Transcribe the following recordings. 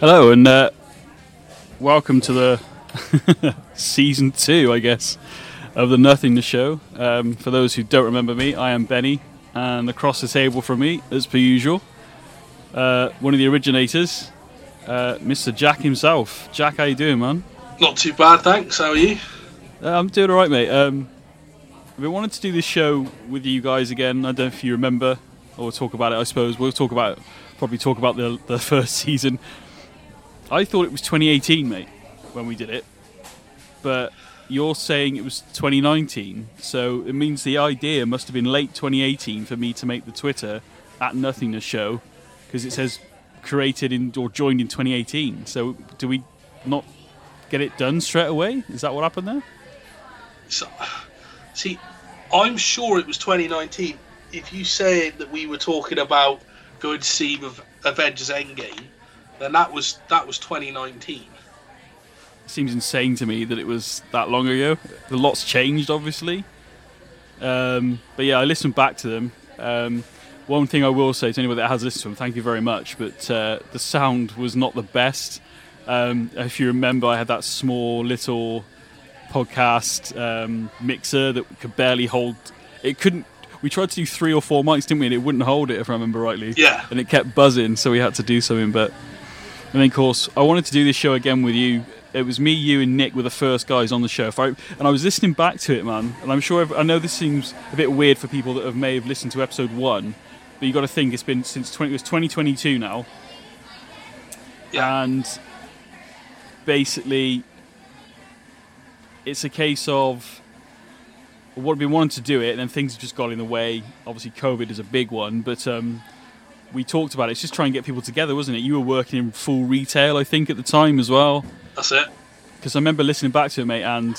Hello and uh, welcome to the season two, I guess, of the Nothingness Show. Um, for those who don't remember me, I am Benny, and across the table from me, as per usual, uh, one of the originators, uh, Mr. Jack himself. Jack, how you doing, man? Not too bad, thanks. How are you? Uh, I'm doing all right, mate. Um, we wanted to do this show with you guys again. I don't know if you remember, or talk about it. I suppose we'll talk about probably talk about the the first season. I thought it was 2018, mate, when we did it, but you're saying it was 2019. So it means the idea must have been late 2018 for me to make the Twitter at Nothingness Show because it says created in or joined in 2018. So do we not get it done straight away? Is that what happened there? So, see, I'm sure it was 2019. If you say that we were talking about going to see Av- Avengers Endgame, then that was that was 2019. seems insane to me that it was that long ago. The lot's changed, obviously. Um, but yeah, I listened back to them. Um, one thing I will say to anybody that has listened to them, thank you very much. But uh, the sound was not the best. Um, if you remember, I had that small little podcast um, mixer that could barely hold. It couldn't. We tried to do three or four mics, didn't we? And it wouldn't hold it, if I remember rightly. Yeah. And it kept buzzing, so we had to do something. But and then, of course, I wanted to do this show again with you. It was me, you, and Nick were the first guys on the show. I, and I was listening back to it, man. And I'm sure I know this seems a bit weird for people that have may have listened to episode one, but you got to think it's been since 20, it was 2022 now, Yeah. and basically, it's a case of what we wanted to do it, and then things have just got in the way. Obviously, COVID is a big one, but um, we talked about it. It's just trying to get people together, wasn't it? You were working in full retail, I think, at the time as well. That's it. Because I remember listening back to it, mate, and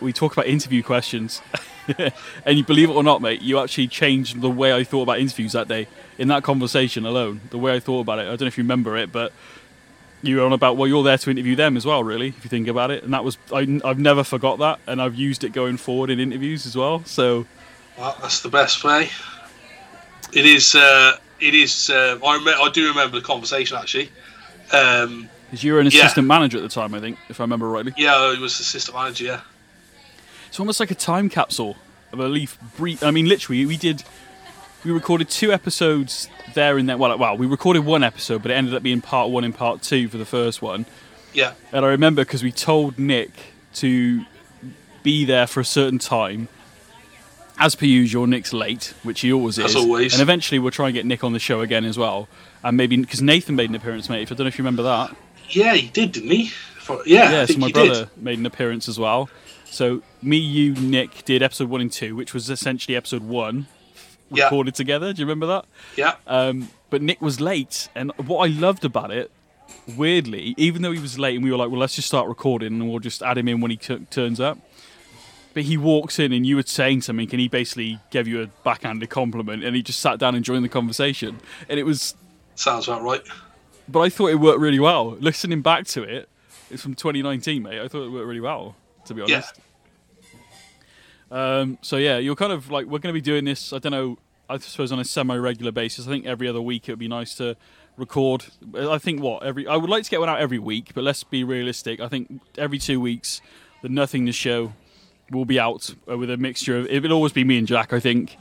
we talked about interview questions. and you believe it or not, mate, you actually changed the way I thought about interviews that day in that conversation alone. The way I thought about it. I don't know if you remember it, but you were on about well, you're there to interview them as well, really, if you think about it. And that was I, I've never forgot that, and I've used it going forward in interviews as well. So Well, that's the best way. It is. Uh, it is. Uh, I rem- I do remember the conversation actually. Um, because you were an Yeah. assistant manager at the time, I think, if I remember rightly. yeah, I was assistant manager. Yeah. It's almost like a time capsule of a leaf. Brief. I mean, literally, we did. We recorded two episodes there and then. Well, well, we recorded one episode, but it ended up being part one and part two for the first one. Yeah. And I remember because we told Nick to be there for a certain time. As per usual, Nick's late, which he always As is. always. And eventually, we'll try and get Nick on the show again as well. And maybe because Nathan made an appearance, mate. If I don't know if you remember that. Yeah, he did, didn't he? For- yeah, Yeah, so my he brother did. made an appearance as well. So me, you, Nick did episode one and two, which was essentially episode one Yeah. recorded together. Do you remember that? Yeah. Um, but Nick was late, and what I loved about it, weirdly, even though he was late, and we were like, well, let's just start recording, and we'll just add him in when he t- turns up. But he walks in, and you were saying something, and he basically gave you a backhanded compliment, and he just sat down and joined the conversation, and it was. Sounds about right. But I thought it worked really well. Listening back to it, it's from 2019, mate. I thought it worked really well, to be Yeah. honest. Um, so yeah, you're kind of like we're going to be doing this. I don't know. I suppose on a semi-regular basis. I think every other week it would be nice to record. I think what every. I would like to get one out every week, but let's be realistic. I think every two weeks, the Nothingness show will be out uh, with a mixture of. It will always be me and Jack, I think,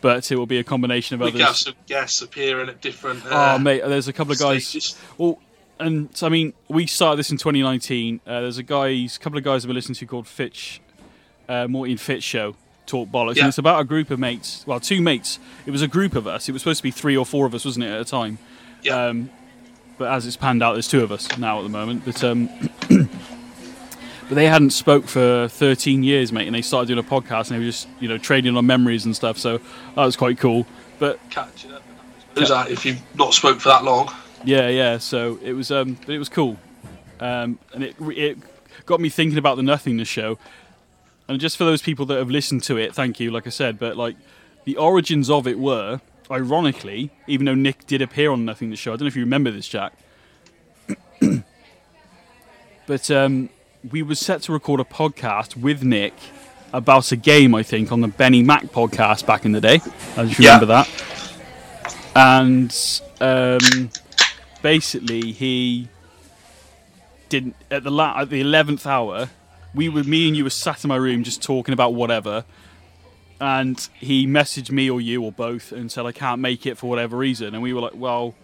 but it will be a combination of We others. can have some guests appearing at different. Uh, Oh, mate, there's a couple of guys. stages. Well, and so, I mean, we started this in 2019. Uh, there's a guys, a couple of guys I've been listening to called Fitch, uh, Morty and Fitch Show, Talk Bollocks. Yeah. And it's about a group of mates. Well, two mates. It was a group of us. It was supposed to be three or four of us, wasn't it, at a time? Yeah. Um, but as it's panned out, there's two of us now at the moment. But um, but they hadn't spoke for 13 years, mate, and they started doing a podcast, and they were just you know trading on memories and stuff. So that was quite cool. But Catching up. Who's that if you've not spoke for that long? yeah, yeah. So it was, um, but it was cool, um, and it it got me thinking about the Nothingness show. And just for those people that have listened to it, thank you. Like I said, but like the origins of it were, ironically, even though Nick did appear on Nothingness show. I don't know if you remember this, Jack. but um, we were set to record a podcast with Nick about a game, I think, on the Benny Mac podcast back in the day. I just Yeah. remember that. And um, basically, he didn't at the la- at the eleventh hour. We were me and you were sat in my room just talking about whatever, and he messaged me or you or both and said I can't make it for whatever reason, and we were like, well.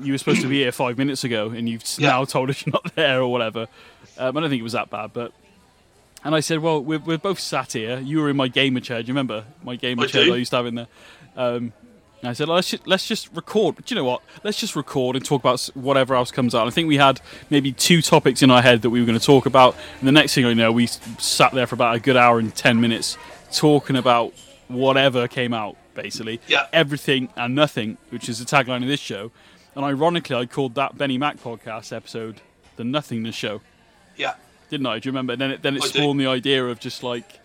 You were supposed to be here five minutes ago, and you've Yeah. now told us you're not there or whatever. Um, I don't think it was that bad, but and I said, "Well, we're, we're both sat here. You were in my gamer chair. Do you remember my gamer I chair do. that I used to have in there?" Um, and I said, let's just, let's just record. But you know what? Let's just record and talk about whatever else comes out. And I think we had maybe two topics in our head that we were going to talk about. And the next thing I know, we sat there for about a good hour and 10 minutes talking about whatever came out, basically. Yeah. Everything and nothing, which is the tagline of this show. And ironically, I called that Benny Mac podcast episode the Nothingness Show Yeah. didn't I? Do you remember? then it then it I do. spawned the idea of just like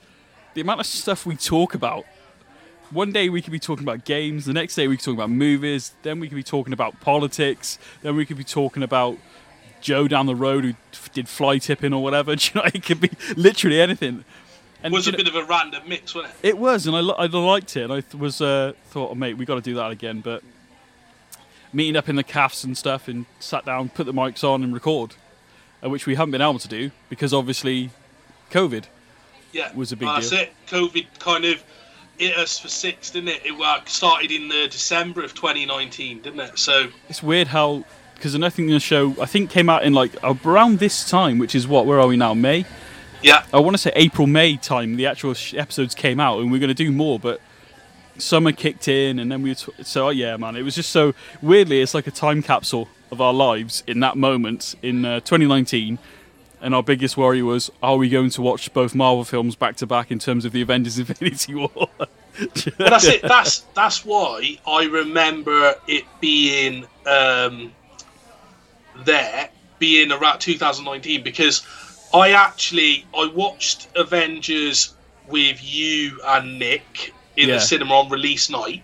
the amount of stuff we talk about. One day we could be talking about games, the next day we could talk about movies, then we could be talking about politics, then we could be talking about Joe down the road who did fly tipping or whatever. Do you know, it could be literally anything. And was a know- bit of a random mix, wasn't it? it was, and I, I liked it, and I th- was uh, thought, oh, mate, we got to do that again. But meeting up in the cafes and stuff, and sat down, put the mics on, and record, uh, which we haven't been able to do because obviously COVID. Yeah. Was a big That's deal. it. COVID kind of hit us for six, didn't it? It started in the December of 2019, didn't it? So It's weird how because the Nothingness show I think came out in like around this time, which is what where are we now? May. yeah, I want to say April May time. The actual episodes came out, and we are going to do more, but summer kicked in, and then we were t- so yeah, man. It was just so weirdly, it's like a time capsule of our lives in that moment in uh, 2019. And our biggest worry was, are we going to watch both Marvel films back to back in terms of the Avengers Infinity War? That's it. That's that's why I remember it being um, there, being around 2019, because I actually I watched Avengers with you and Nick in Yeah. the cinema on release night.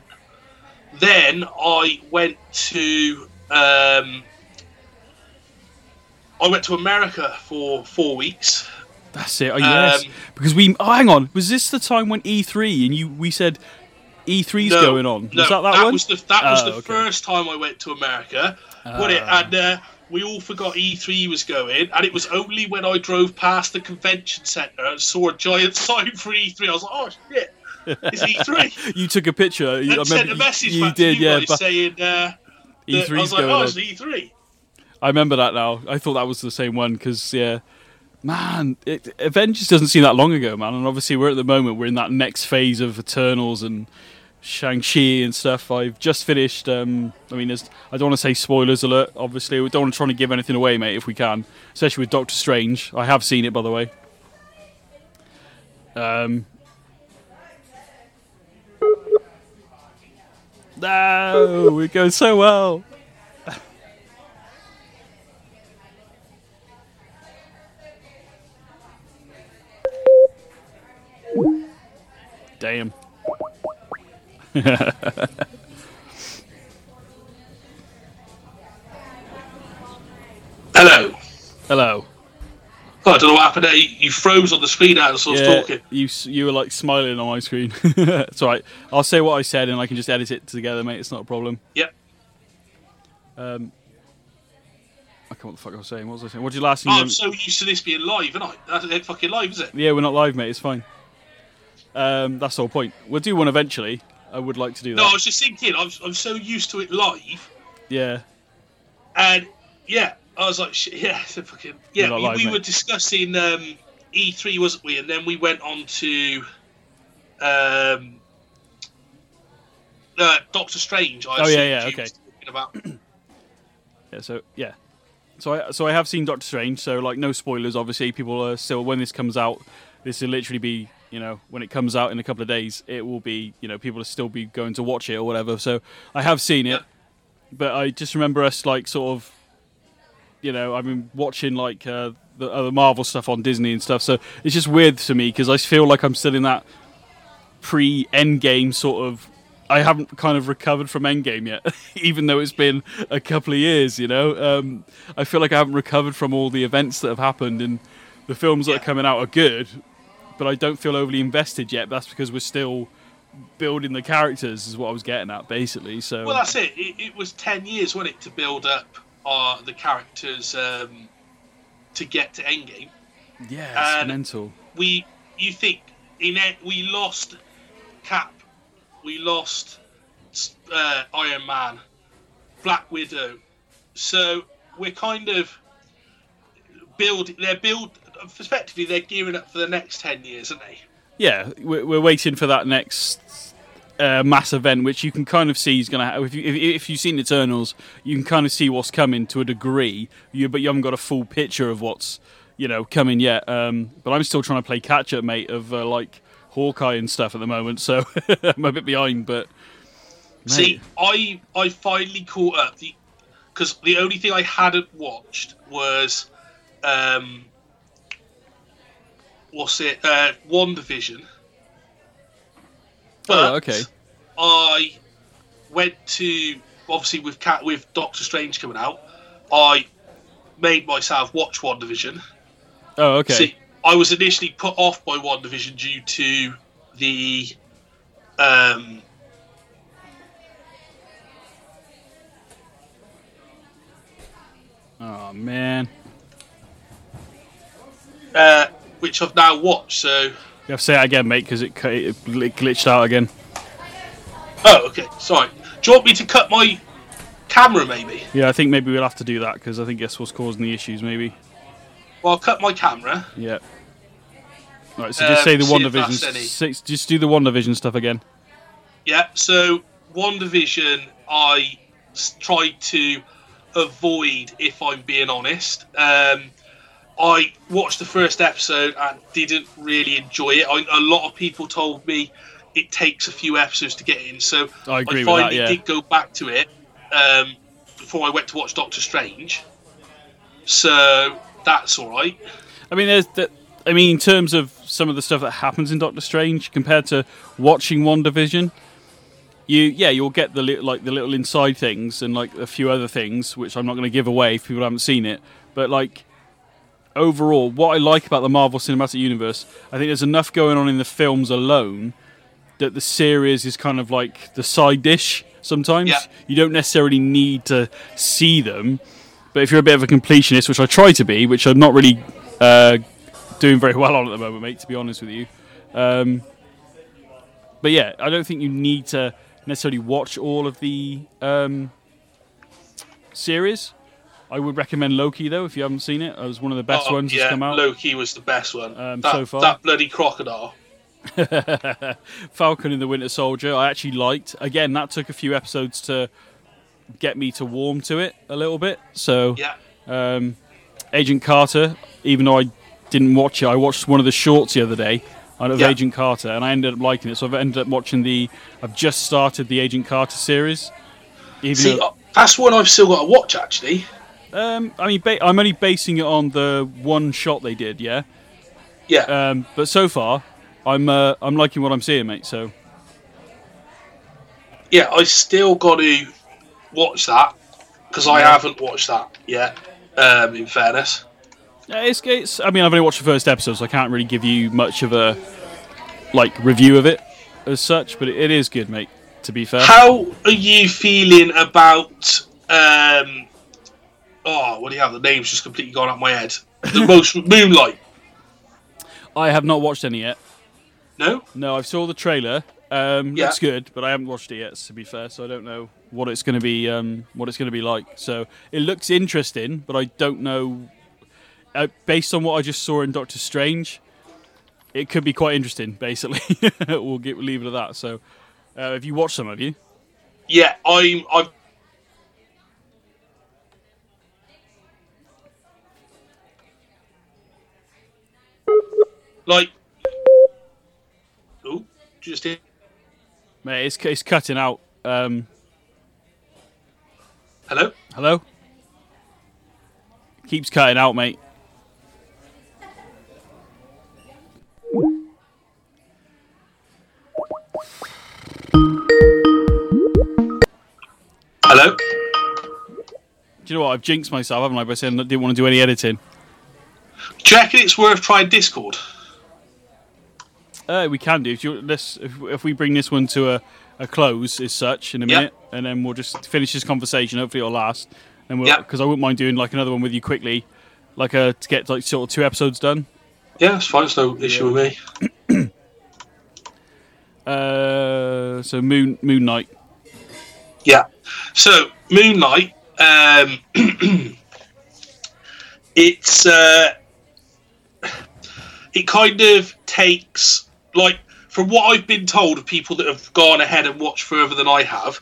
Then I went to um, I went to America for four weeks. That's it. Oh, yes. Um, because we. Oh, hang on. Was this the time when E3 and you we said E3's No, going on? Was no, that that, one? was the that was Oh, the okay. first time I went to America. What it Ah. and uh, we all forgot E3 was going, and it was only when I drove past the convention centre and saw a giant sign for E3. I was like, oh shit, it's E3. you took a picture. You, I sent remember a message you back did, to you yeah. But saying uh, that I E3's was like, going oh, it's E3. I remember that now. I thought that was the same one because yeah, man, it, Avengers doesn't seem that long ago, man. And obviously we're at the moment we're in that next phase of Eternals and Shang Chi and stuff. I've just finished. Um, I mean, I don't want to say spoilers alert. Obviously, we don't want to try to give anything away, mate, if we can. Especially with Doctor Strange. I have seen it, by the way. Um. No, we're going so well. Damn. Hello. Hello. I don't know what happened there. You, you froze on the screen as I was talking. you you were like smiling on my screen. it's all right. I'll say what I said and I can just edit it together, mate. It's not a problem. Yep. Um, I can't what the fuck I was saying. What was I saying? What did you last? Oh, I'm so used to this being live, and I that's it fucking live, is it? Yeah, we're not live, mate. It's fine. Um, that's the whole point. We'll do one eventually. I would like to do that. No, I was just thinking. I'm, I'm so used to it live, Yeah. and yeah, I was like, shit, yeah, fucking yeah. We, we were discussing um, E3, wasn't we? And then we went on to um, uh, Doctor Strange. I Oh, yeah, yeah, okay. about. Yeah. So yeah. So I so I have seen Doctor Strange. So like no spoilers. Obviously, people are still when this comes out. This will literally be you know when it comes out in a couple of days. It will be you know people will still be going to watch it or whatever. So I have seen it, Yeah. but I just remember us like sort of you know I've been watching like uh, the other Marvel stuff on Disney and stuff. So it's just weird to me because I feel like I'm still in that pre Endgame sort of. I haven't kind of recovered from Endgame yet, even though it's been a couple of years. You know, um, I feel like I haven't recovered from all the events that have happened, and the films that are coming out are good, but I don't feel overly invested yet. That's because we're still building the characters, is what I was getting at, basically. So Well, that's it. It, it was ten years, wasn't it, to build up uh, the characters um, to get to Endgame. yeah, mental. We, you think, in it, we lost Cap, we lost uh, Iron Man, Black Widow. So we're kind of build. They're build. Effectively, they're gearing up for the next ten years, aren't they? yeah, we're, we're waiting for that next uh, mass event, which you can kind of see is going to happen. If, you, if, if you've seen Eternals, you can kind of see what's coming to a degree, you, but you haven't got a full picture of what's you know coming yet. Um, but I'm still trying to play catch up, mate, of uh, like Hawkeye and stuff at the moment, so I'm a bit behind. But See, I I finally caught up the because the only thing I hadn't watched was um what's it uh WandaVision. Oh, okay. I went to obviously with cat with Doctor Strange coming out. I made myself watch WandaVision. oh okay, See, I was initially put off by WandaVision due to the um, oh man, uh, which I've now watched. So, you have to say that again, mate, because it, it glitched out again. oh, okay, sorry. Do you want me to cut my camera, maybe? Yeah, I think maybe we'll have to do that because I think that's what's causing the issues. Maybe. Well, I'll cut my camera. Yeah. Right, so just Um, say the see WandaVision. Six, just do the WandaVision stuff again. Yeah. So, WandaVision, I tried to avoid, if I'm being honest. Um, I watched the first episode and didn't really enjoy it. I, a lot of people told me it takes a few episodes to get in, so I agree with finally that. Yeah. did go back to it um, before I went to watch Doctor Strange. So that's all right. I mean, there's that. I mean, in terms of some of the stuff that happens in Doctor Strange compared to watching WandaVision, you yeah you'll get the li- like the little inside things and like a few other things which I'm not going to give away if people haven't seen it. But like overall, what I like about the Marvel Cinematic Universe, I think there's enough going on in the films alone that the series is kind of like the side dish. Sometimes Yeah. you don't necessarily need to see them, but if you're a bit of a completionist, which I try to be, which I'm not really uh, doing very well on at the moment, mate, to be honest with you. Um, but yeah, I don't think you need to necessarily watch all of the um, series. I would recommend Loki though if you haven't seen it. It was one of the best Oh, ones yeah, that's come out. Loki was the best one. Um, that, so far. that bloody crocodile. Falcon and the Winter Soldier, I actually liked. Again, that took a few episodes to get me to warm to it a little bit. So Yeah. um, Agent Carter, even though I didn't watch it, I watched one of the shorts the other day of Yeah. Agent Carter, and I ended up liking it. So I've ended up watching the. I've just started the Agent Carter series. Even See, though, uh, that's one I've still got to watch actually. Um, I mean, ba- I'm only basing it on the one shot they did, yeah. Yeah. Um, but so far, I'm uh, I'm liking what I'm seeing, mate. So yeah, I still got to watch that because I Yeah. haven't watched that yet. Um, in fairness, Yeah, it's, it's. I mean, I've only watched the first episode, so I can't really give you much of a like review of it as such. But it, it is good, mate. To be fair, how are you feeling about? Um, oh, what do you have? The name's just completely gone out my head. The most Moon Knight. I have not watched any yet. No, No, I saw the trailer. Um, Yeah. Looks good, but I haven't watched it yet. To be fair, so I don't know what it's going to be. Um, what it's going to be like. So it looks interesting, but I don't know. Uh, based on what I just saw in Doctor Strange, it could be quite interesting. Basically, we'll get, leave it at that. So, uh, have you watched some? Have you? yeah, I'm. I'm. Like, oh, just hit. Mate, it's, it's cutting out. Um, Hello. hello? Keeps cutting out, mate. Hello. Do you know what? I've jinxed myself, haven't I, by saying I didn't want to do any editing. Do you reckon it's worth trying Discord? Uh, we can do. If, you, let's, if, if we bring this one to a, a close, as such, in a minute, and then we'll just finish this conversation. Hopefully, it'll last. And we'll because I wouldn't mind doing like another one with you quickly, like uh, to get like sort of two episodes done. Yeah, it's fine. It's no issue with me. Uh, so Moon Moon Knight. Yeah. So Moon Knight, um, it's uh, it kind of takes like from what I've been told of people that have gone ahead and watched further than I have.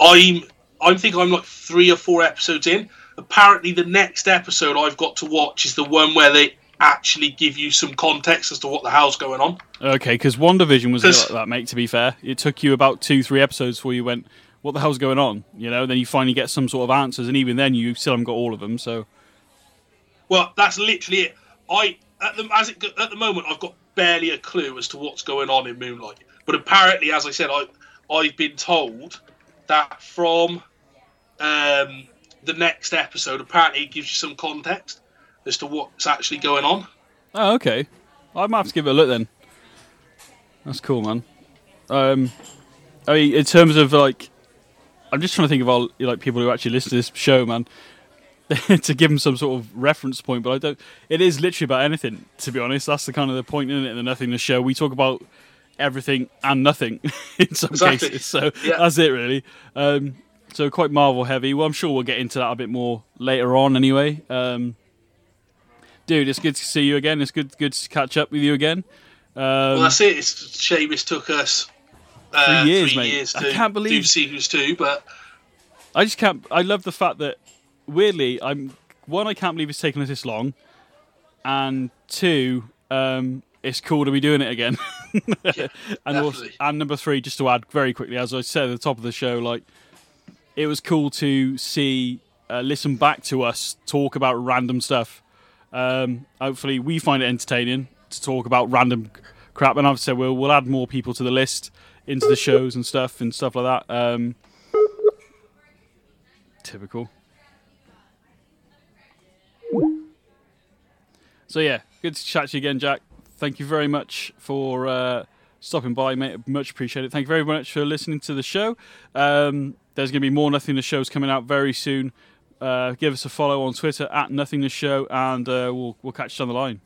I'm I think I'm like three or four episodes in. Apparently, the next episode I've got to watch is the one where they actually give you some context as to what the hell's going on. Okay, because WandaVision was a bit 'Cause- like that, mate. To be fair, it took you about two, three episodes before you went, "What the hell's going on?" You know. Then you finally get some sort of answers, and even then, you still haven't got all of them. So, Well, that's literally it. I at the as it at the moment I've got barely a clue as to what's going on in Moon Knight. But apparently, as I said, I I've been told that from um, the next episode, apparently it gives you some context as to what's actually going on. oh, okay, I might have to give it a look then. That's cool, man. Um, I mean, in terms of like, I'm just trying to think of all like people who actually listen to this show, man. to give them some sort of reference point, but I don't. It is literally about anything, to be honest. That's the kind of the point in it. In the nothingness show, we talk about everything and nothing in some Exactly. cases. So Yeah. that's it, really. Um, so quite Marvel heavy. Well, I'm sure we'll get into that a bit more later on, anyway. Um, dude, it's good to see you again. It's good, good to catch up with you again. Um, Well, that's it. It's shame Seamus took us uh, Three years, three mate. years I can't believe- do sequels two, but I just can't. I love the fact that weirdly, I'm one. I can't believe it's taken us this long, and two, um, it's cool to be doing it again. and also, and number three, just to add very quickly, as I said at the top of the show, like it was cool to see, uh, listen back to us talk about random stuff. Um, hopefully, we find it entertaining to talk about random crap. And I've said we'll we'll add more people to the list into the shows and stuff and stuff like that. Um, typical. So yeah, good to chat to you again, Jack. Thank you very much for uh, stopping by, mate. Much appreciated. Thank you very much for listening to the show. Um, there's going to be more Nothingness shows coming out very soon. Uh, give us a follow on Twitter at Nothingness Show, and uh, we'll we'll catch you on the line.